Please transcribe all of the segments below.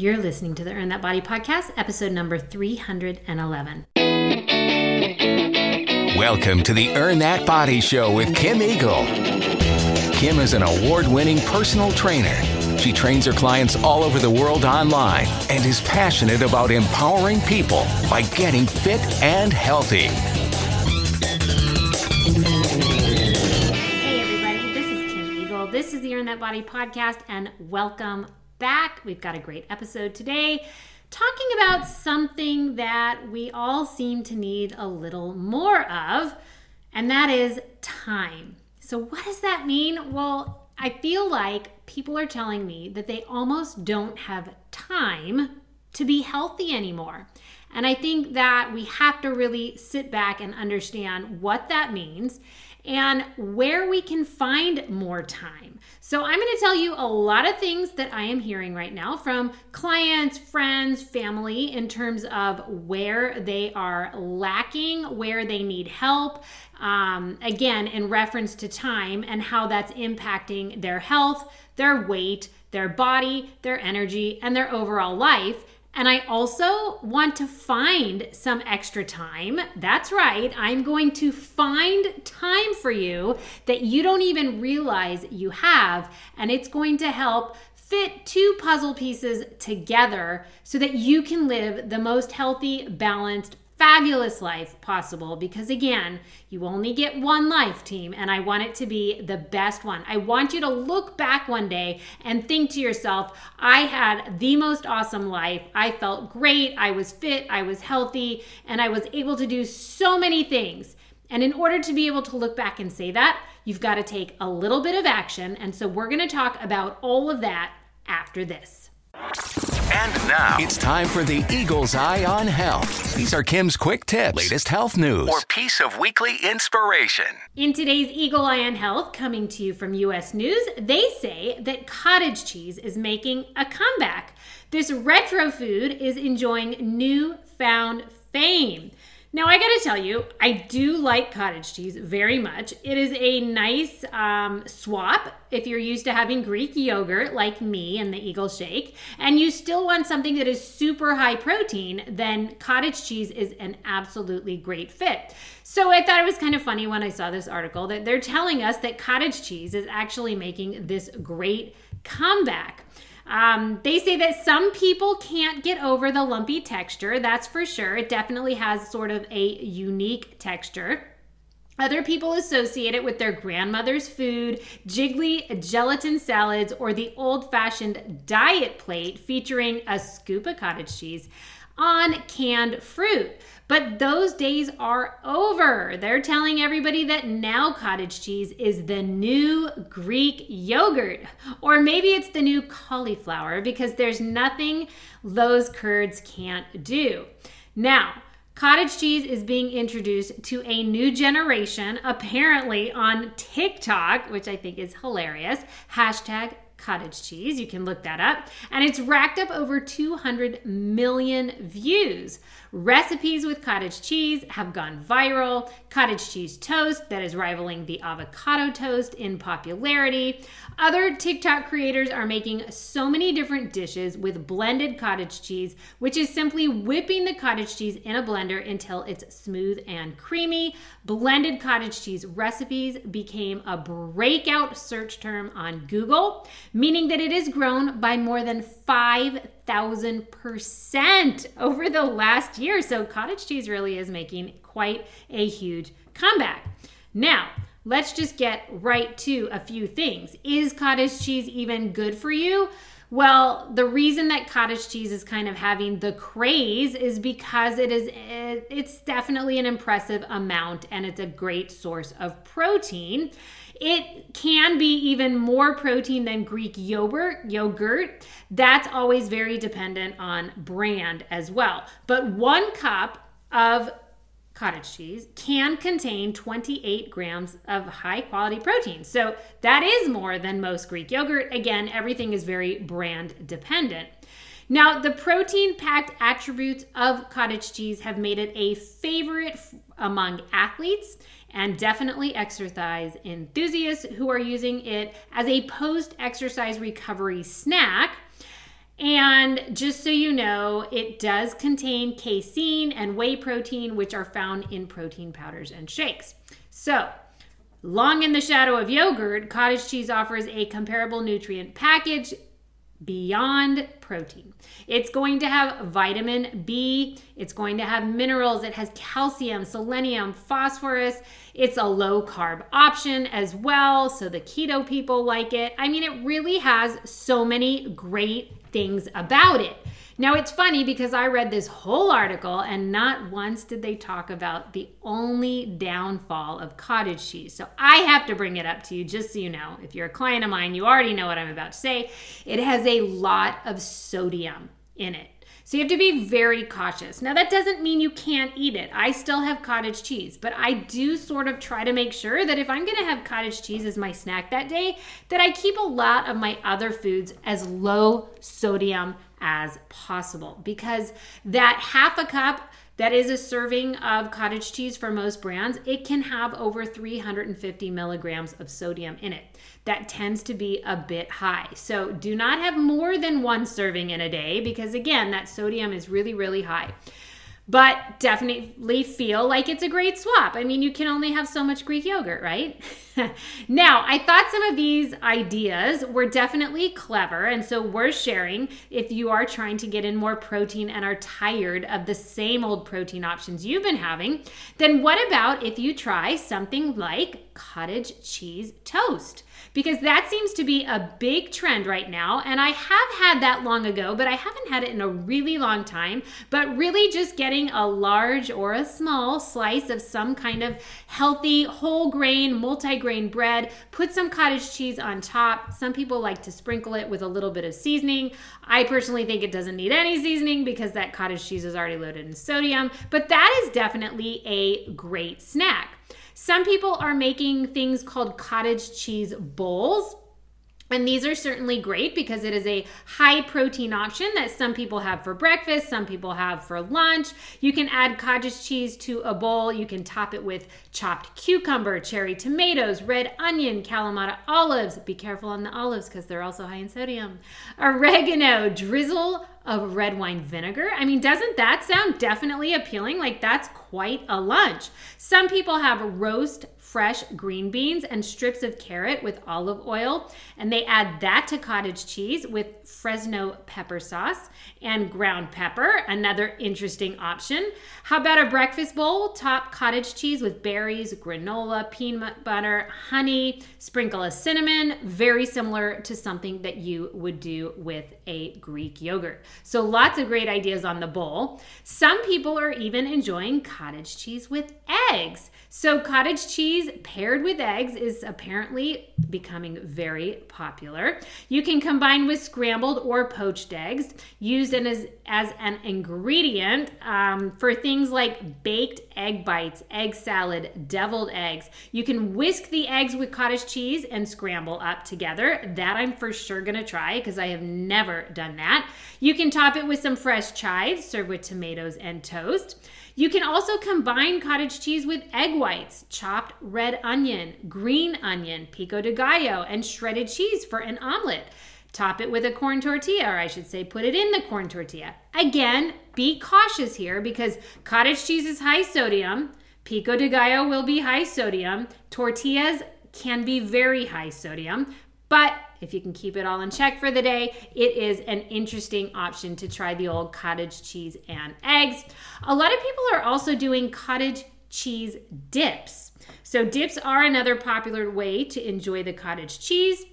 You're listening to the Earn That Body podcast, episode number 311. Welcome to the Earn That Body Show with Kim Eagle. Kim is an award winning personal trainer. She trains her clients all over the world online and is passionate about empowering people by getting fit and healthy. Hey, everybody, this is Kim Eagle. This is the Earn That Body podcast, and welcome back. We've got a great episode today talking about something that we all seem to need a little more of, and that is time. So, what does that mean? Well, I feel like people are telling me that they almost don't have time to be healthy anymore. And I think that we have to really sit back and understand what that means and where we can find more time. So, I'm going to tell you a lot of things that I am hearing right now from clients, friends, family in terms of where they are lacking, where they need help. Um, again, in reference to time and how that's impacting their health, their weight, their body, their energy, and their overall life. And I also want to find some extra time. That's right. I'm going to find time for you that you don't even realize you have. And it's going to help fit two puzzle pieces together so that you can live the most healthy, balanced, fabulous life possible because again, you only get one life, team, and I want it to be the best one. I want you to look back one day and think to yourself, I had the most awesome life. I felt great, I was fit, I was healthy, and I was able to do so many things. And in order to be able to look back and say that, you've got to take a little bit of action. And so we're going to talk about all of that after this. And now it's time for the Eagle's Eye on Health. These are Kim's quick tips, latest health news, or piece of weekly inspiration. In today's Eagle Eye on Health, coming to you from US News, they say that cottage cheese is making a comeback. This retro food is enjoying newfound fame. Now, I gotta tell you, I do like cottage cheese very much. It is a nice um, swap if you're used to having Greek yogurt like me and the Eagle Shake, and you still want something that is super high protein, then cottage cheese is an absolutely great fit. So I thought it was kind of funny when I saw this article that they're telling us that cottage cheese is actually making this great comeback. Um, they say that some people can't get over the lumpy texture, that's for sure. It definitely has sort of a unique texture. Other people associate it with their grandmother's food, jiggly gelatin salads, or the old fashioned diet plate featuring a scoop of cottage cheese on canned fruit. But those days are over. They're telling everybody that now cottage cheese is the new Greek yogurt. Or maybe it's the new cauliflower because there's nothing those curds can't do. Now, Cottage cheese is being introduced to a new generation, apparently on TikTok, which I think is hilarious. Hashtag cottage cheese. You can look that up. And it's racked up over 200 million views. Recipes with cottage cheese have gone viral. Cottage cheese toast that is rivaling the avocado toast in popularity. Other TikTok creators are making so many different dishes with blended cottage cheese, which is simply whipping the cottage cheese in a blender until it's smooth and creamy. Blended cottage cheese recipes became a breakout search term on Google, meaning that it is grown by more than 5,000% over the last year. So, cottage cheese really is making quite a huge comeback. Now, let's just get right to a few things. Is cottage cheese even good for you? Well, the reason that cottage cheese is kind of having the craze is because it is it's definitely an impressive amount and it's a great source of protein. It can be even more protein than Greek yogurt, yogurt. That's always very dependent on brand as well. But 1 cup of cottage cheese can contain 28 grams of high quality protein. So that is more than most Greek yogurt. Again, everything is very brand dependent. Now, the protein packed attributes of cottage cheese have made it a favorite among athletes and definitely exercise enthusiasts who are using it as a post exercise recovery snack And just so you know, it does contain casein and whey protein, which are found in protein powders and shakes. So, long in the shadow of yogurt, cottage cheese offers a comparable nutrient package beyond protein. It's going to have vitamin B, it's going to have minerals, it has calcium, selenium, phosphorus. It's a low carb option as well, so the keto people like it. I mean, it really has so many great things about it. Now, it's funny because I read this whole article and not once did they talk about the only downfall of cottage cheese. So I have to bring it up to you just so you know. If you're a client of mine, you already know what I'm about to say. It has a lot of sodium in it. So you have to be very cautious. Now, that doesn't mean you can't eat it. I still have cottage cheese, but I do sort of try to make sure that if I'm to have cottage cheese as my snack that day, that I keep a lot of my other foods as low sodium as possible because that half a cup that is a serving of cottage cheese for most brands, it can have over 350 milligrams of sodium in it. That tends to be a bit high. So do not have more than one serving in a day because, again, that sodium is really, really high but definitely feel like it's a great swap. I mean, you can only have so much Greek yogurt, right? now, I thought some of these ideas were definitely clever, and so we're sharing if you are trying to get in more protein and are tired of the same old protein options you've been having, then what about if you try something like cottage cheese toast? Because that seems to be a big trend right now. And I have had that long ago, but I haven't had it in a really long time. But really, just getting a large or a small slice of some kind of healthy, whole grain, multi grain bread, put some cottage cheese on top. Some people like to sprinkle it with a little bit of seasoning. I personally think it doesn't need any seasoning because that cottage cheese is already loaded in sodium, but that is definitely a great snack. Some people are making things called cottage cheese bowls. And these are certainly great because it is a high protein option that some people have for breakfast, some people have for lunch. You can add cottage cheese to a bowl. You can top it with chopped cucumber, cherry tomatoes, red onion, Kalamata olives. Be careful on the olives because they're also high in sodium. Oregano, drizzle of red wine vinegar. I mean, doesn't that sound definitely appealing? Like that's quite a lunch. Some people have roast fresh green beans and strips of carrot with olive oil. And they add that to cottage cheese with Fresno pepper sauce and ground pepper, another interesting option. How about a breakfast bowl? Top cottage cheese with berries, granola, peanut butter, honey, sprinkle of cinnamon, very similar to something that you would do with a Greek yogurt. So lots of great ideas on the bowl. Some people are even enjoying cottage cheese with eggs. So, cottage cheese paired with eggs is apparently becoming very popular. You can combine with scrambled or poached eggs, used as, as an ingredient um, for things like baked egg bites, egg salad, deviled eggs. You can whisk the eggs with cottage cheese and scramble up together. That I'm for sure gonna try because I have never done that. You can top it with some fresh chives, serve with tomatoes and toast. You can also combine cottage cheese with egg whites, chopped red onion, green onion, pico de gallo, and shredded cheese for an omelet. Top it with a corn tortilla, or I should say, put it in the corn tortilla. Again, be cautious here because cottage cheese is high sodium, pico de gallo will be high sodium, tortillas can be very high sodium, but if you can keep it all in check for the day, it is an interesting option to try the old cottage cheese and eggs. A lot of people are also doing cottage cheese dips. So, dips are another popular way to enjoy the cottage cheese.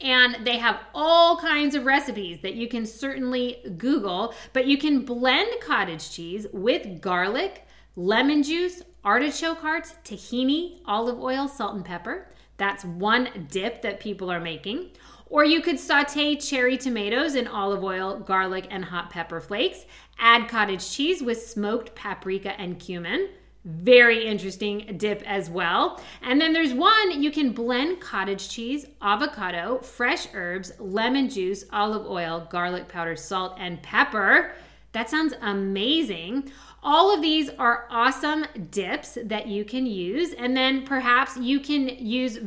And they have all kinds of recipes that you can certainly Google, but you can blend cottage cheese with garlic, lemon juice, artichoke hearts, tahini, olive oil, salt, and pepper. That's one dip that people are making. Or you could saute cherry tomatoes in olive oil, garlic, and hot pepper flakes. Add cottage cheese with smoked paprika and cumin. Very interesting dip as well. And then there's one you can blend cottage cheese, avocado, fresh herbs, lemon juice, olive oil, garlic powder, salt, and pepper. That sounds amazing. All of these are awesome dips that you can use. And then perhaps you can use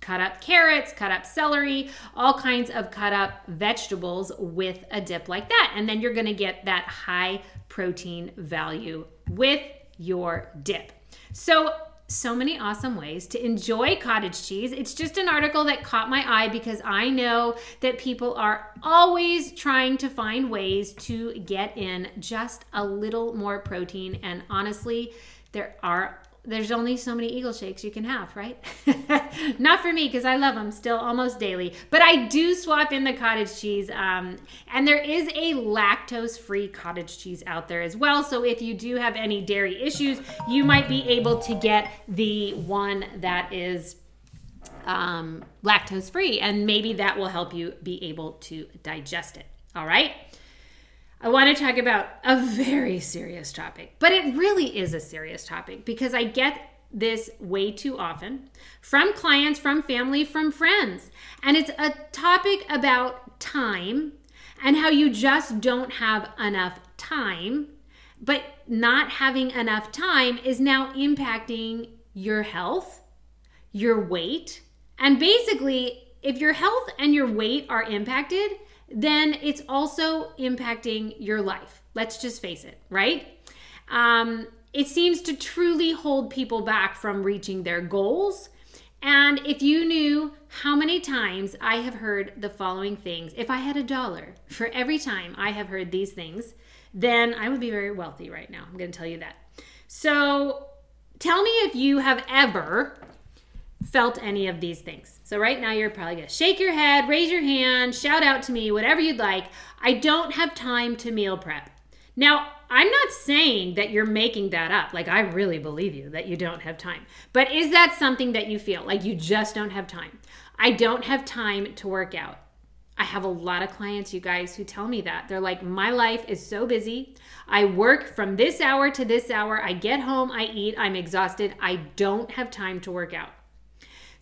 cut up carrots, cut up celery, all kinds of cut up vegetables with a dip like that. And then you're gonna get that high protein value with your dip. So so many awesome ways to enjoy cottage cheese. It's just an article that caught my eye because I know that people are always trying to find ways to get in just a little more protein. And honestly, there are there's only so many eagle shakes you can have, right? Not for me because I love them still almost daily, but I do swap in the cottage cheese. Um, and there is a lactose free cottage cheese out there as well. So if you do have any dairy issues, you might be able to get the one that is um, lactose free, and maybe that will help you be able to digest it. All right. I want to talk about a very serious topic, but it really is a serious topic because I get this way too often from clients, from family, from friends. And it's a topic about time and how you just don't have enough time. But not having enough time is now impacting your health, your weight, and basically, if your health and your weight are impacted, then it's also impacting your life. Let's just face it, right? Um, it seems to truly hold people back from reaching their goals. And if you knew how many times I have heard the following things, if I had a dollar for every time I have heard these things, then I would be very wealthy right now. I'm going to tell you that. So tell me if you have ever felt any of these things. So, right now, you're probably gonna shake your head, raise your hand, shout out to me, whatever you'd like. I don't have time to meal prep. Now, I'm not saying that you're making that up. Like, I really believe you that you don't have time. But is that something that you feel like you just don't have time? I don't have time to work out. I have a lot of clients, you guys, who tell me that. They're like, my life is so busy. I work from this hour to this hour. I get home, I eat, I'm exhausted. I don't have time to work out.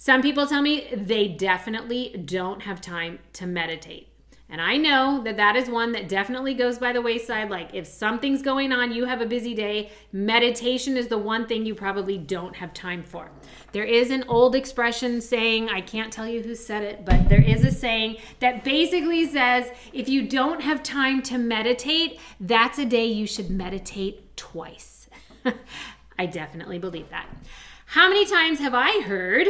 Some people tell me they definitely don't have time to meditate. And I know that that is one that definitely goes by the wayside. Like, if something's going on, you have a busy day, meditation is the one thing you probably don't have time for. There is an old expression saying, I can't tell you who said it, but there is a saying that basically says if you don't have time to meditate, that's a day you should meditate twice. I definitely believe that. How many times have I heard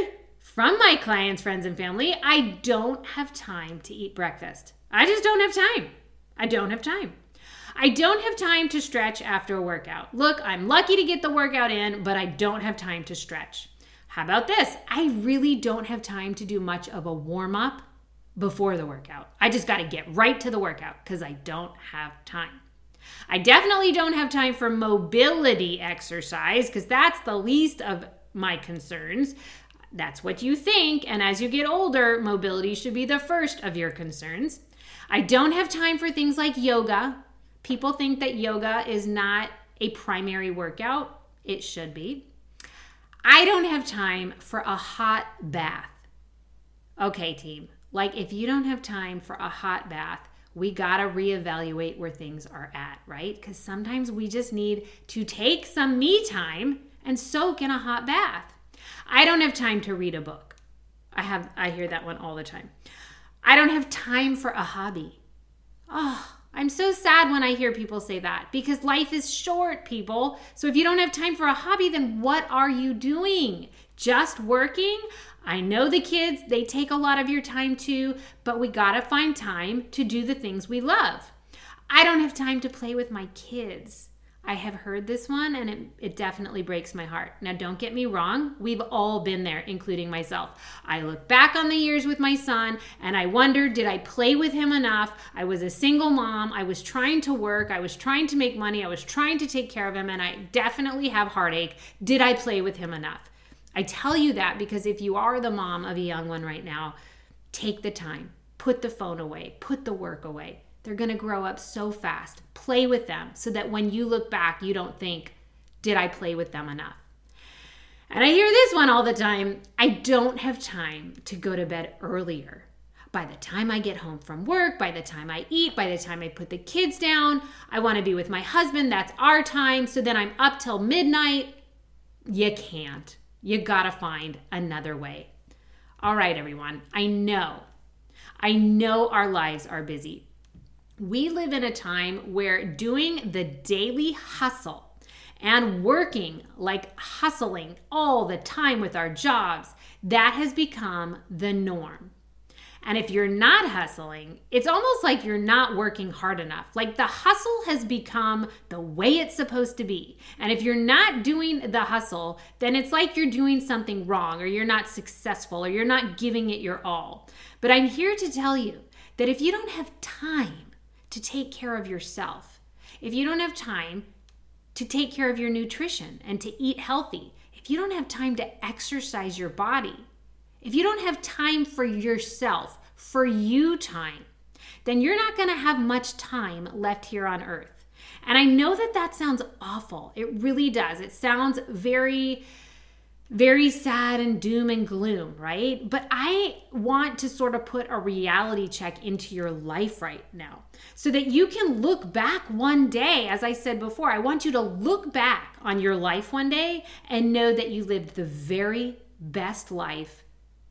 from my clients, friends, and family, I don't have time to eat breakfast. I just don't have time. I don't have time. I don't have time to stretch after a workout. Look, I'm lucky to get the workout in, but I don't have time to stretch. How about this? I really don't have time to do much of a warm up before the workout. I just got to get right to the workout because I don't have time. I definitely don't have time for mobility exercise because that's the least of my concerns. That's what you think, and as you get older, mobility should be the first of your concerns. I don't have time for things like yoga. People think that yoga is not a primary workout, it should be. I don't have time for a hot bath. Okay, team, like if you don't have time for a hot bath, we got to reevaluate where things are at, right? Because sometimes we just need to take some me time and soak in a hot bath. I don't have time to read a book. I have I hear that one all the time. I don't have time for a hobby. Oh, I'm so sad when I hear people say that because life is short, people. So if you don't have time for a hobby, then what are you doing? Just working? I know the kids, they take a lot of your time too, but we got to find time to do the things we love. I don't have time to play with my kids. I have heard this one and it, it definitely breaks my heart. Now, don't get me wrong, we've all been there, including myself. I look back on the years with my son and I wonder did I play with him enough? I was a single mom. I was trying to work. I was trying to make money. I was trying to take care of him and I definitely have heartache. Did I play with him enough? I tell you that because if you are the mom of a young one right now, take the time, put the phone away, put the work away they're going to grow up so fast. Play with them so that when you look back, you don't think, did I play with them enough? And I hear this one all the time I don't have time to go to bed earlier. By the time I get home from work, by the time I eat, by the time I put the kids down, I want to be with my husband. That's our time. So then I'm up till midnight. You can't. You got to find another way. All right, everyone, I know, I know our lives are busy. We live in a time where doing the daily hustle and working like hustling all the time with our jobs, that has become the norm. And if you're not hustling, it's almost like you're not working hard enough. Like the hustle has become the way it's supposed to be. And if you're not doing the hustle, then it's like you're doing something wrong or you're not successful or you're not giving it your all. But I'm here to tell you that if you don't have time to take care of yourself, if you don't have time to take care of your nutrition and to eat healthy, if you don't have time to exercise your body, if you don't have time for yourself, for you time, then you're not going to have much time left here on earth. And I know that that sounds awful. It really does. It sounds very very sad and doom and gloom, right? But I want to sort of put a reality check into your life right now so that you can look back one day. As I said before, I want you to look back on your life one day and know that you lived the very best life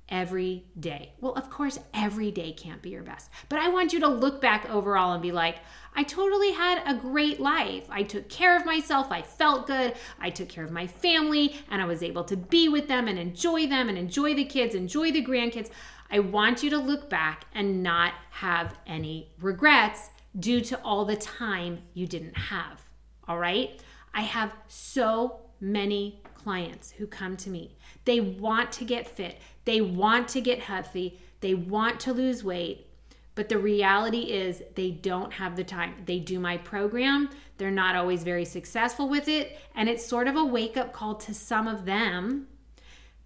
every day. Well, of course, every day can't be your best, but I want you to look back overall and be like, I totally had a great life. I took care of myself. I felt good. I took care of my family and I was able to be with them and enjoy them and enjoy the kids, enjoy the grandkids. I want you to look back and not have any regrets due to all the time you didn't have. All right? I have so many clients who come to me. They want to get fit. They want to get healthy, they want to lose weight, but the reality is they don't have the time. They do my program, they're not always very successful with it, and it's sort of a wake up call to some of them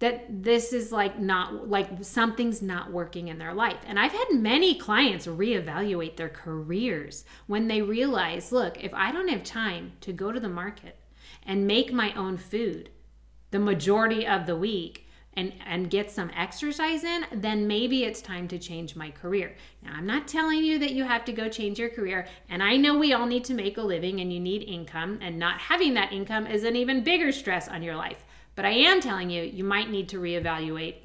that this is like not like something's not working in their life. And I've had many clients reevaluate their careers when they realize, look, if I don't have time to go to the market and make my own food the majority of the week, and and get some exercise in then maybe it's time to change my career. Now i'm not telling you that you have to go change your career and i know we all need to make a living and you need income and not having that income is an even bigger stress on your life. But i am telling you you might need to reevaluate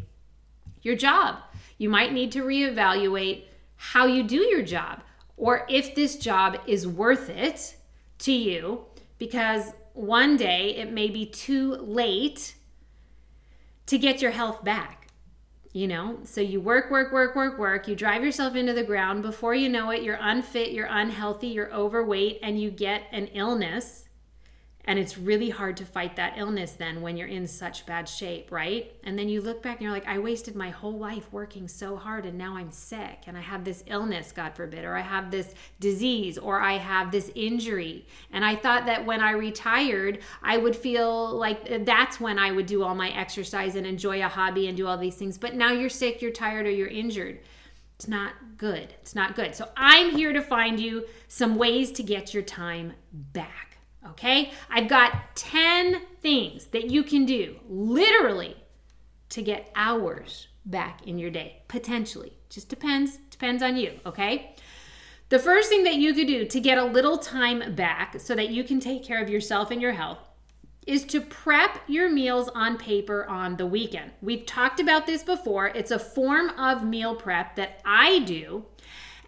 your job. You might need to reevaluate how you do your job or if this job is worth it to you because one day it may be too late to get your health back. You know, so you work, work, work, work, work. You drive yourself into the ground. Before you know it, you're unfit, you're unhealthy, you're overweight, and you get an illness and it's really hard to fight that illness then when you're in such bad shape, right? And then you look back and you're like, I wasted my whole life working so hard and now I'm sick and I have this illness, God forbid, or I have this disease or I have this injury. And I thought that when I retired, I would feel like that's when I would do all my exercise and enjoy a hobby and do all these things. But now you're sick, you're tired, or you're injured. It's not good. It's not good. So I'm here to find you some ways to get your time back. Okay? I've got 10 things that you can do literally to get hours back in your day, potentially. Just depends, depends on you, okay? The first thing that you could do to get a little time back so that you can take care of yourself and your health is to prep your meals on paper on the weekend. We've talked about this before. It's a form of meal prep that I do.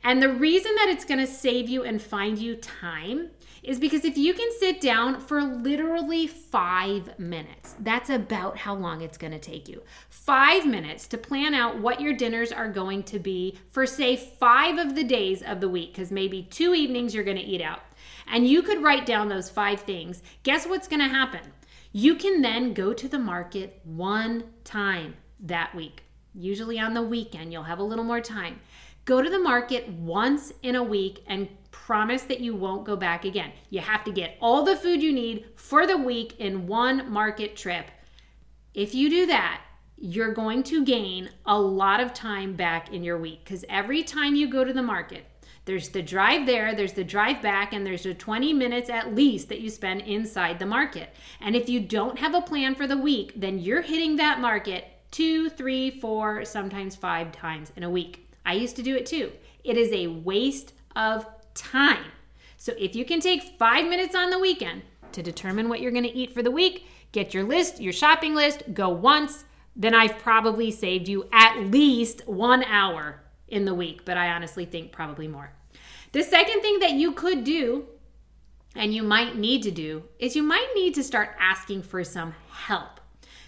And the reason that it's going to save you and find you time is because if you can sit down for literally five minutes, that's about how long it's going to take you. Five minutes to plan out what your dinners are going to be for, say, five of the days of the week, because maybe two evenings you're going to eat out. And you could write down those five things. Guess what's going to happen? You can then go to the market one time that week. Usually on the weekend, you'll have a little more time. Go to the market once in a week and promise that you won't go back again. You have to get all the food you need for the week in one market trip. If you do that, you're going to gain a lot of time back in your week because every time you go to the market, there's the drive there, there's the drive back, and there's the 20 minutes at least that you spend inside the market. And if you don't have a plan for the week, then you're hitting that market two, three, four, sometimes five times in a week. I used to do it too. It is a waste of time. So if you can take five minutes on the weekend to determine what you're going to eat for the week, get your list, your shopping list, go once, then I've probably saved you at least one hour in the week, but I honestly think probably more. The second thing that you could do and you might need to do is you might need to start asking for some help.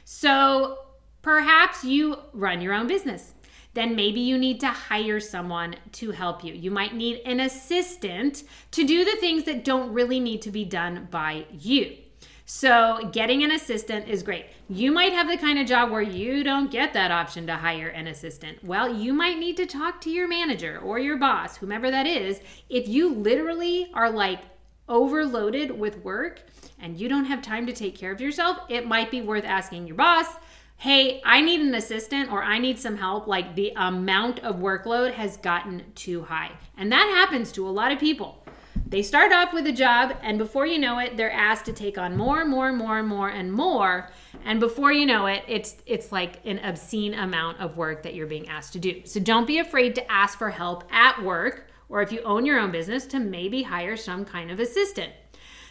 So perhaps you run your own business. Then maybe you need to hire someone to help you. You might need an assistant to do the things that don't really need to be done by you. So, getting an assistant is great. You might have the kind of job where you don't get that option to hire an assistant. Well, you might need to talk to your manager or your boss, whomever that is, if you literally are like overloaded with work and you don't have time to take care of yourself, it might be worth asking your boss, hey, I need an assistant or I need some help. Like the amount of workload has gotten too high. And that happens to a lot of people. They start off with a job, and before you know it, they're asked to take on more and more and more and more and more. And before you know it, it's it's like an obscene amount of work that you're being asked to do. So don't be afraid to ask for help at work or if you own your own business, to maybe hire some kind of assistant.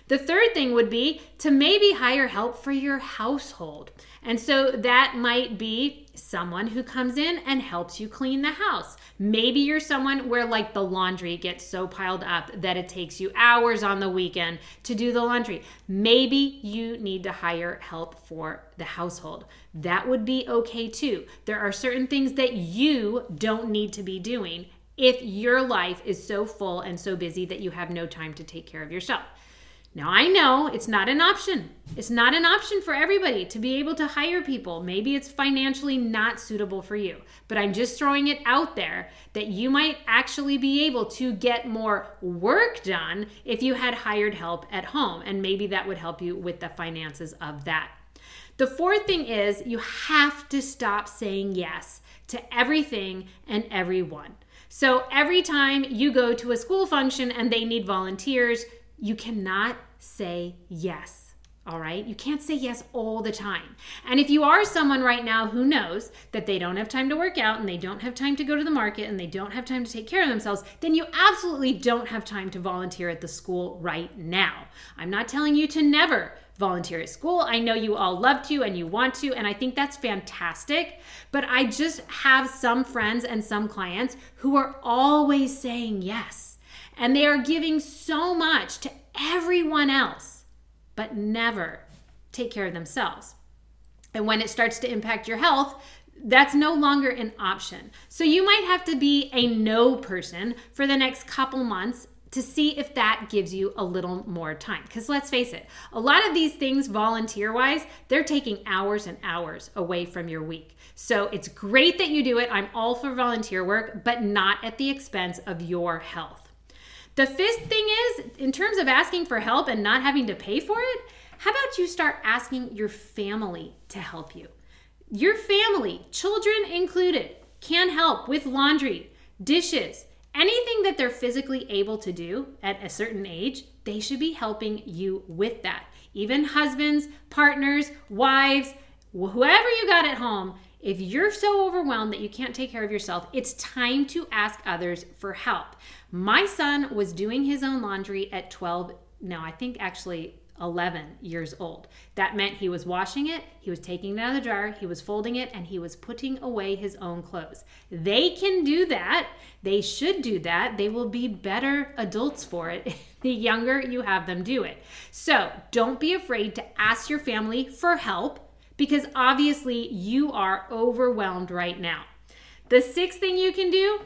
The third thing would be to maybe hire help for your household. And so that might be someone who comes in and helps you clean the house. Maybe you're someone where like the laundry gets so piled up that it takes you hours on the weekend to do the laundry. Maybe you need to hire help for the household. That would be okay too. There are certain things that you don't need to be doing if your life is so full and so busy that you have no time to take care of yourself. Now, I know it's not an option. It's not an option for everybody to be able to hire people. Maybe it's financially not suitable for you, but I'm just throwing it out there that you might actually be able to get more work done if you had hired help at home, and maybe that would help you with the finances of that. The fourth thing is you have to stop saying yes to everything and everyone. So every time you go to a school function and they need volunteers, you cannot say yes. All right? You can't say yes all the time. And if you are someone right now who knows that they don't have time to work out and they don't have time to go to the market and they don't have time to take care of themselves, then you absolutely don't have time to volunteer at the school right now. I'm not telling you to never volunteer at school. I know you all love to and you want to, and I think that's fantastic. But I just have some friends and some clients who are always saying yes. And they are giving so much to everyone else, but never take care of themselves. And when it starts to impact your health, that's no longer an option. So you might have to be a no person for the next couple months to see if that gives you a little more time. Because let's face it, a lot of these things, volunteer wise, they're taking hours and hours away from your week. So it's great that you do it. I'm all for volunteer work, but not at the expense of your health. The fifth thing is, in terms of asking for help and not having to pay for it, how about you start asking your family to help you? Your family, children included, can help with laundry, dishes, anything that they're physically able to do at a certain age, they should be helping you with that. Even husbands, partners, wives, whoever you got at home, if you're so overwhelmed that you can't take care of yourself, it's time to ask others for help. My son was doing his own laundry at 12, no, I think actually 11 years old. That meant he was washing it, he was taking it out of the dryer, he was folding it, and he was putting away his own clothes. They can do that. They should do that. They will be better adults for it the younger you have them do it. So don't be afraid to ask your family for help because obviously you are overwhelmed right now. The sixth thing you can do,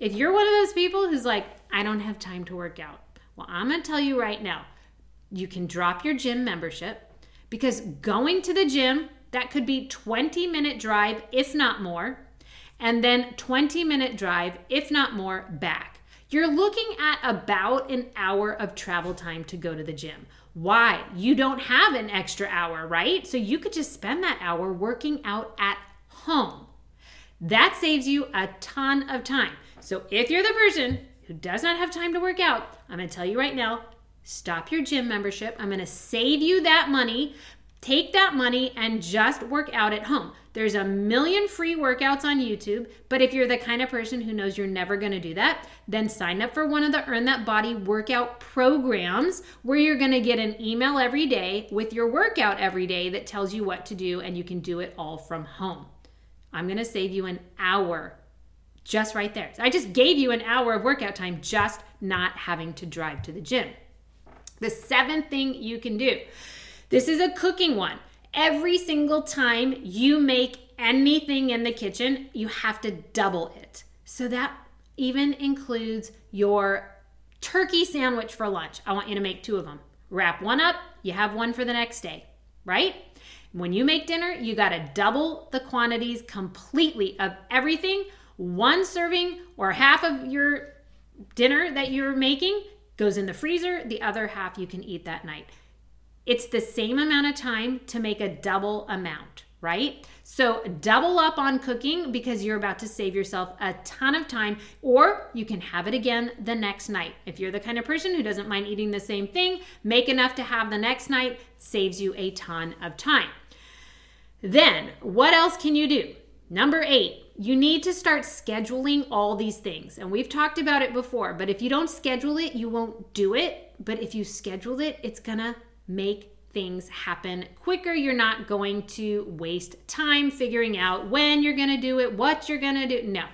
if you're one of those people who's like, I don't have time to work out, well, I'm gonna tell you right now you can drop your gym membership because going to the gym, that could be 20 minute drive, if not more, and then 20 minute drive, if not more, back. You're looking at about an hour of travel time to go to the gym. Why? You don't have an extra hour, right? So you could just spend that hour working out at home. That saves you a ton of time. So if you're the person who does not have time to work out, I'm to tell you right now Stop your gym membership. I'm to save you that money. Take that money and just work out at home. There's a million free workouts on YouTube, but if you're the kind of person who knows you're never going to do that, then sign up for one of the Earn That Body workout programs where you're going to get an email every day with your workout every day that tells you what to do and you can do it all from home. I'm going to save you an hour just right there. I just gave you an hour of workout time just not having to drive to the gym. The seventh thing you can do this is a cooking one. Every single time you make anything in the kitchen, you have to double it. So that even includes your turkey sandwich for lunch. I want you to make two of them. Wrap one up, you have one for the next day, right? When you make dinner, you got to double the quantities completely of everything. One serving or half of your dinner that you're making goes in the freezer, the other half you can eat that night. It's the same amount of time to make a double amount, right? So double up on cooking because you're about to save yourself a ton of time, or you can have it again the next night. If you're the kind of person who doesn't mind eating the same thing, make enough to have the next night, saves you a ton of time. Then, what else can you do? Number eight, you need to start scheduling all these things. And we've talked about it before, but if you don't schedule it, you won't do it. But if you schedule it, it's gonna make things happen quicker. You're not going to waste time figuring out when you're going to do it, what you're going to do. No.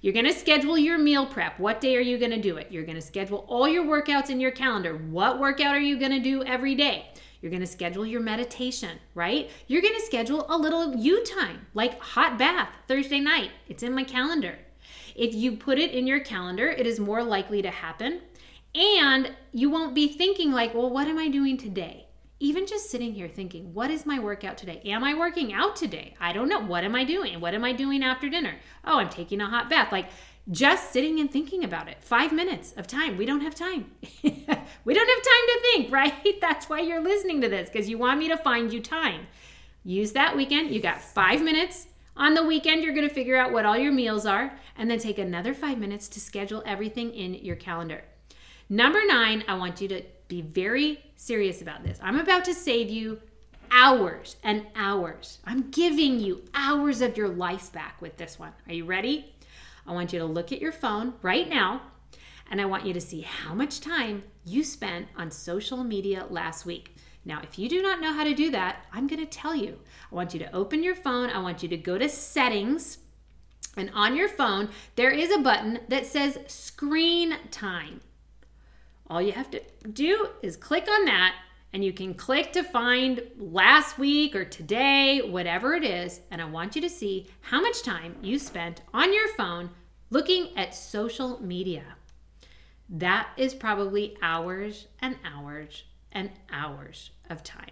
You're going to schedule your meal prep. What day are you going to do it? You're going to schedule all your workouts in your calendar. What workout are you going to do every day? You're going to schedule your meditation, right? You're going to schedule a little you time, like hot bath Thursday night. It's in my calendar. If you put it in your calendar, it is more likely to happen. And you won't be thinking, like, well, what am I doing today? Even just sitting here thinking, what is my workout today? Am I working out today? I don't know. What am I doing? What am I doing after dinner? Oh, I'm taking a hot bath. Like, just sitting and thinking about it. Five minutes of time. We don't have time. we don't have time to think, right? That's why you're listening to this, because you want me to find you time. Use that weekend. You got five minutes. On the weekend, you're going to figure out what all your meals are, and then take another five minutes to schedule everything in your calendar. Number nine, I want you to be very serious about this. I'm about to save you hours and hours. I'm giving you hours of your life back with this one. Are you ready? I want you to look at your phone right now and I want you to see how much time you spent on social media last week. Now, if you do not know how to do that, I'm going to tell you. I want you to open your phone, I want you to go to settings. And on your phone, there is a button that says screen time. All you have to do is click on that and you can click to find last week or today, whatever it is. And I want you to see how much time you spent on your phone looking at social media. That is probably hours and hours and hours of time.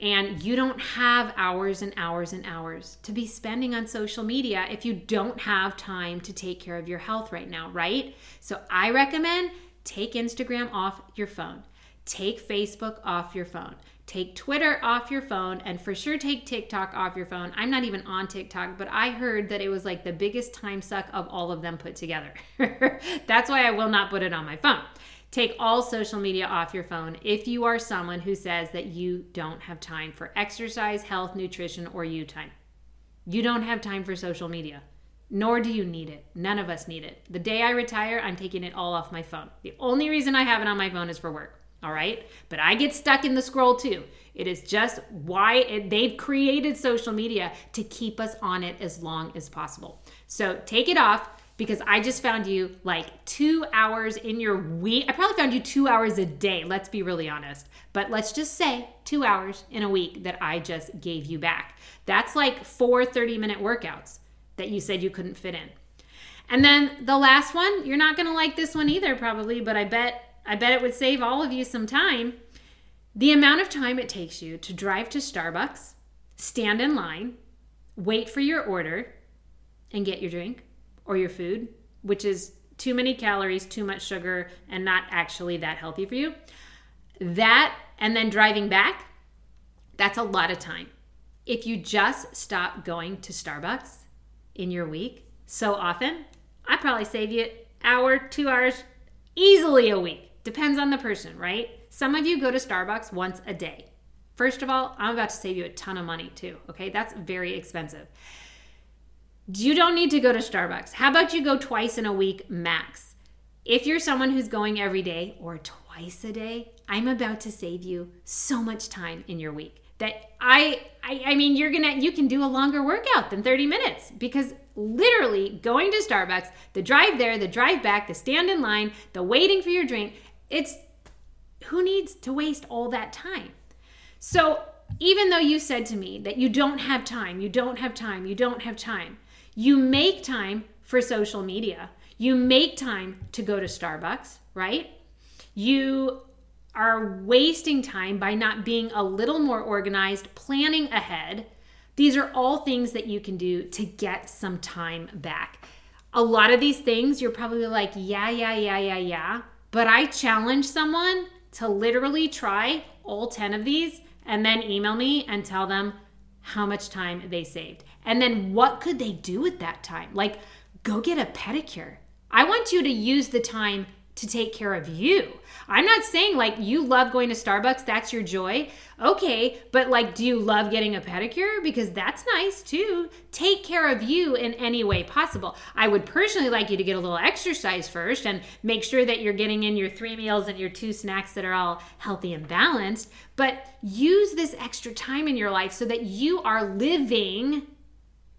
And you don't have hours and hours and hours to be spending on social media if you don't have time to take care of your health right now, right? So I recommend Take Instagram off your phone. Take Facebook off your phone. Take Twitter off your phone. And for sure, take TikTok off your phone. I'm not even on TikTok, but I heard that it was like the biggest time suck of all of them put together. That's why I will not put it on my phone. Take all social media off your phone if you are someone who says that you don't have time for exercise, health, nutrition, or you time. You don't have time for social media nor do you need it. None of us need it. The day I retire, I'm taking it all off my phone. The only reason I have it on my phone is for work. All right. But I get stuck in the scroll too. It is just why it, they've created social media to keep us on it as long as possible. So take it off because I just found you like two hours in your week. I probably found you two hours a day, let's be really honest. But let's just say two hours in a week that I just gave you back. That's like four 30 minute workouts that you said you couldn't fit in. And then the last one, you're not going to like this one either probably, but I bet I bet it would save all of you some time. The amount of time it takes you to drive to Starbucks, stand in line, wait for your order and get your drink or your food, which is too many calories, too much sugar and not actually that healthy for you. That and then driving back, that's a lot of time. If you just stop going to Starbucks in your week so often, I probably save you hour, two hours, easily a week. Depends on the person, right? Some of you go to Starbucks once a day. First of all, I'm about to save you a ton of money too. Okay, that's very expensive. You don't need to go to Starbucks. How about you go twice in a week max? If you're someone who's going every day or twice a day, I'm about to save you so much time in your week that I, I I mean you're gonna you can do a longer workout than 30 minutes because literally going to Starbucks, the drive there, the drive back, the stand in line, the waiting for your drink, it's who needs to waste all that time? So even though you said to me that you don't have time, you don't have time, you don't have time, you make time for social media. You make time to go to Starbucks, right? You are wasting time by not being a little more organized, planning ahead. These are all things that you can do to get some time back. A lot of these things you're probably like, yeah, yeah, yeah, yeah, yeah. But I challenge someone to literally try all 10 of these and then email me and tell them how much time they saved. And then what could they do with that time? Like, go get a pedicure. I want you to use the time to take care of you. I'm not saying like you love going to Starbucks, that's your joy. Okay, but like, do you love getting a pedicure? Because that's nice too. Take care of you in any way possible. I would personally like you to get a little exercise first and make sure that you're getting in your three meals and your two snacks that are all healthy and balanced. But use this extra time in your life so that you are living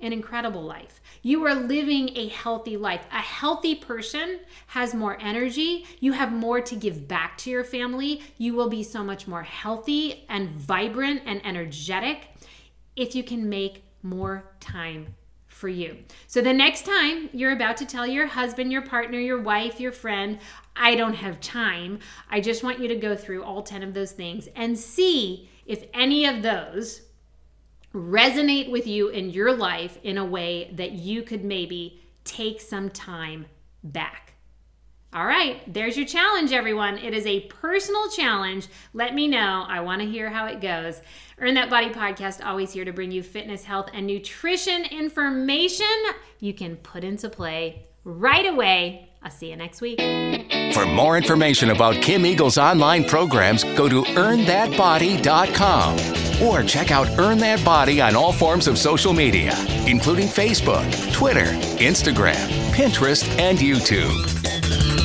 an incredible life. You are living a healthy life. A healthy person has more energy. You have more to give back to your family. You will be so much more healthy and vibrant and energetic if you can make more time for you. So the next time you're about to tell your husband, your partner, your wife, your friend, I don't have time, I just want you to go through all 10 of those things and see if any of those resonate with you in your life in a way that you could maybe take some time back. All right, there's your challenge, everyone. It is a personal challenge. Let me know. I want to hear how it goes. Earn That Body podcast, always here to bring you fitness, health, and nutrition information you can put into play right away. I'll see you next week. For more information about Kim Eagle's online programs, go to earnthatbody.com or check out Earn That Body on all forms of social media, including Facebook, Twitter, Instagram, Pinterest, and YouTube.